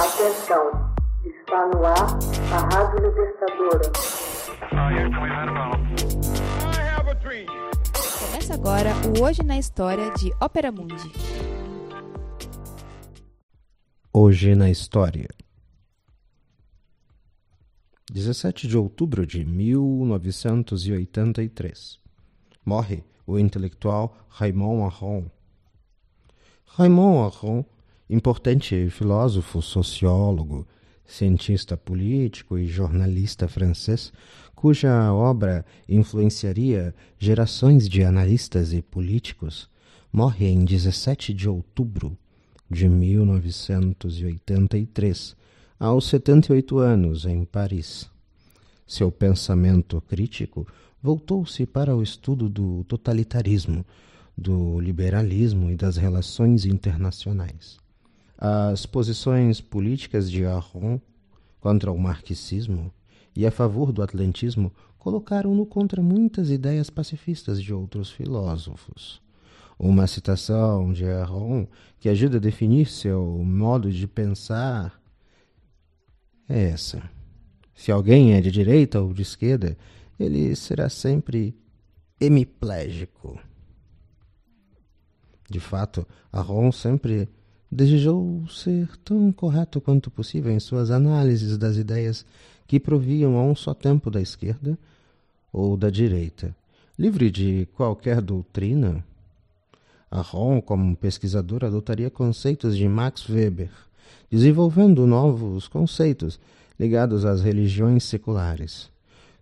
Atenção, está no ar a Rádio Libertadora. Começa agora o Hoje na História de Ópera Mundi. Hoje na História. 17 de outubro de 1983. Morre o intelectual Raymond Aron. Raymond Aron importante filósofo, sociólogo, cientista político e jornalista francês, cuja obra influenciaria gerações de analistas e políticos, morre em 17 de outubro de 1983, aos 78 anos, em Paris. Seu pensamento crítico voltou-se para o estudo do totalitarismo, do liberalismo e das relações internacionais. As posições políticas de Aron contra o marxismo e a favor do atlantismo colocaram-no contra muitas ideias pacifistas de outros filósofos. Uma citação de Aron que ajuda a definir seu modo de pensar é essa. Se alguém é de direita ou de esquerda, ele será sempre hemiplégico. De fato, Aron sempre desejou ser tão correto quanto possível em suas análises das ideias que proviam a um só tempo da esquerda ou da direita. Livre de qualquer doutrina, Aron, como pesquisador, adotaria conceitos de Max Weber, desenvolvendo novos conceitos ligados às religiões seculares.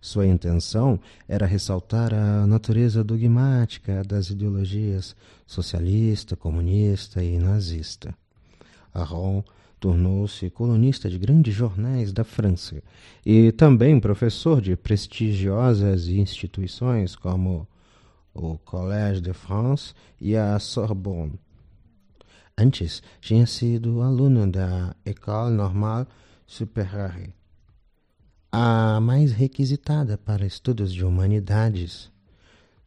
Sua intenção era ressaltar a natureza dogmática das ideologias socialista, comunista e nazista. Aron tornou-se colunista de grandes jornais da França e também professor de prestigiosas instituições como o Collège de France e a Sorbonne. Antes tinha sido aluno da École Normale Supérieure a mais requisitada para estudos de humanidades,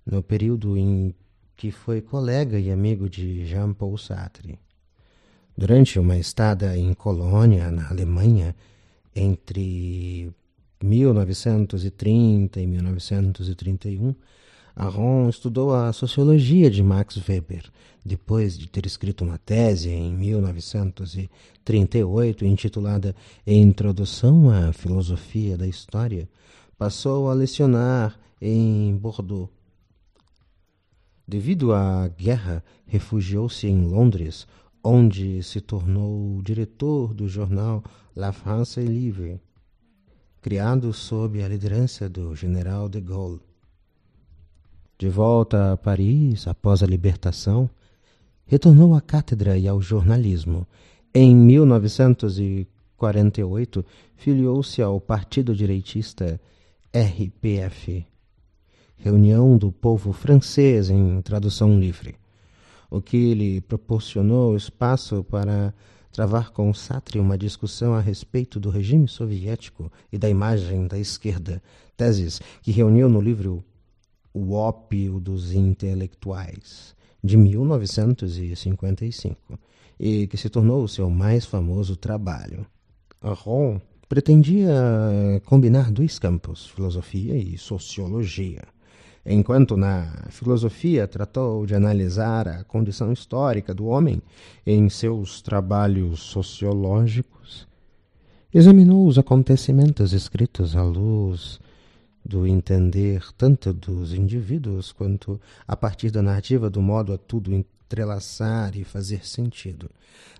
no período em que foi colega e amigo de Jean-Paul Sartre. Durante uma estada em Colônia, na Alemanha, entre 1930 e 1931, Aron estudou a sociologia de Max Weber, depois de ter escrito uma tese em 1938 intitulada Introdução à Filosofia da História, passou a lecionar em Bordeaux. Devido à guerra, refugiou-se em Londres, onde se tornou diretor do jornal La France Libre, criado sob a liderança do general de Gaulle. De volta a Paris, após a libertação, retornou à cátedra e ao jornalismo. Em 1948, filiou-se ao partido direitista RPF, Reunião do Povo Francês em tradução livre, o que lhe proporcionou espaço para travar com Sartre uma discussão a respeito do regime soviético e da imagem da esquerda, teses que reuniu no livro o Ópio dos Intelectuais, de 1955, e que se tornou o seu mais famoso trabalho. Aron pretendia combinar dois campos, filosofia e sociologia. Enquanto na filosofia tratou de analisar a condição histórica do homem em seus trabalhos sociológicos, examinou os acontecimentos escritos à luz do entender tanto dos indivíduos quanto a partir da narrativa do modo a tudo entrelaçar e fazer sentido.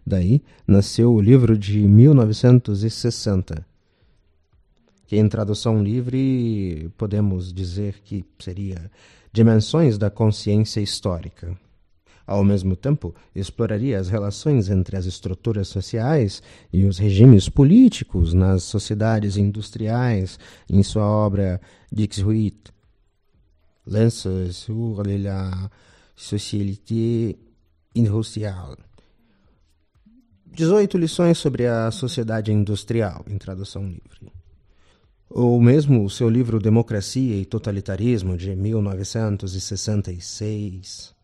Daí nasceu o livro de 1960, que em tradução livre podemos dizer que seria Dimensões da Consciência Histórica. Ao mesmo tempo, exploraria as relações entre as estruturas sociais e os regimes políticos nas sociedades industriais em sua obra Dixhuit, Lance sur la société industrielle. 18 lições sobre a sociedade industrial, em tradução livre. Ou mesmo o seu livro Democracia e Totalitarismo, de 1966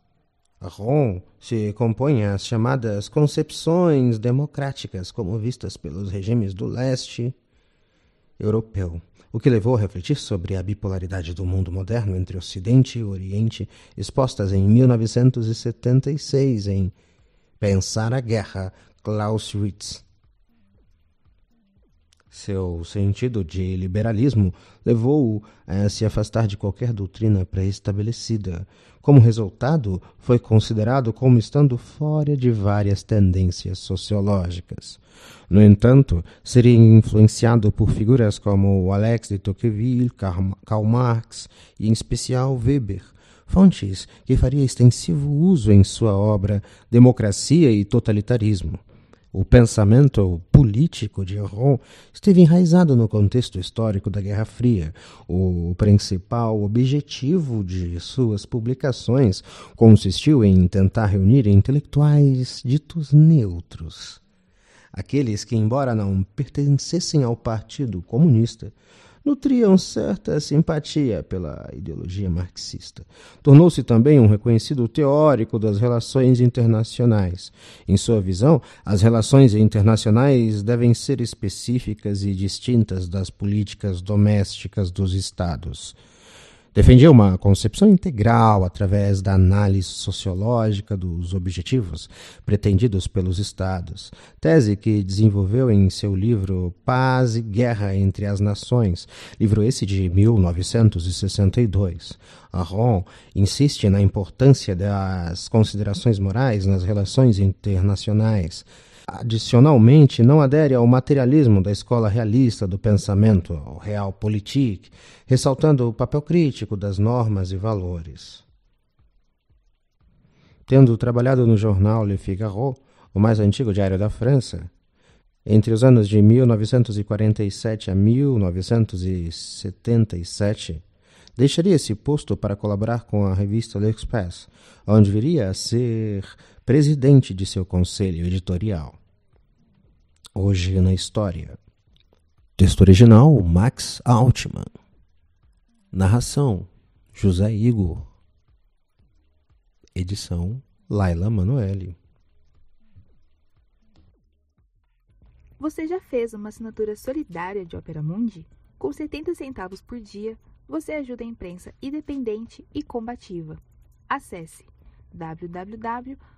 RON se compõe às chamadas concepções democráticas, como vistas pelos regimes do leste europeu, o que levou a refletir sobre a bipolaridade do mundo moderno entre Ocidente e Oriente, expostas em 1976 em Pensar a Guerra, Clausewitz. Seu sentido de liberalismo levou-o a se afastar de qualquer doutrina pré-estabelecida. Como resultado, foi considerado como estando fora de várias tendências sociológicas. No entanto, seria influenciado por figuras como Alex de Tocqueville, Karl Marx e, em especial, Weber, fontes que faria extensivo uso em sua obra Democracia e Totalitarismo. O pensamento político de Ron esteve enraizado no contexto histórico da Guerra Fria. O principal objetivo de suas publicações consistiu em tentar reunir intelectuais ditos neutros. Aqueles que, embora não pertencessem ao Partido Comunista, nutriam certa simpatia pela ideologia marxista. Tornou-se também um reconhecido teórico das relações internacionais. Em sua visão, as relações internacionais devem ser específicas e distintas das políticas domésticas dos Estados. Defendia uma concepção integral através da análise sociológica dos objetivos pretendidos pelos Estados, tese que desenvolveu em seu livro Paz e Guerra entre as Nações, livro esse de 1962. Aron insiste na importância das considerações morais nas relações internacionais, Adicionalmente, não adere ao materialismo da escola realista do pensamento, ao realpolitik, ressaltando o papel crítico das normas e valores. Tendo trabalhado no jornal Le Figaro, o mais antigo diário da França, entre os anos de 1947 a 1977, deixaria esse posto para colaborar com a revista L'Express, onde viria a ser presidente de seu conselho editorial. Hoje na História. Texto original Max Altman. Narração José Igor. Edição Laila Manoeli. Você já fez uma assinatura solidária de Opera Mundi? Com 70 centavos por dia, você ajuda a imprensa independente e combativa. Acesse www.operamundi.com.br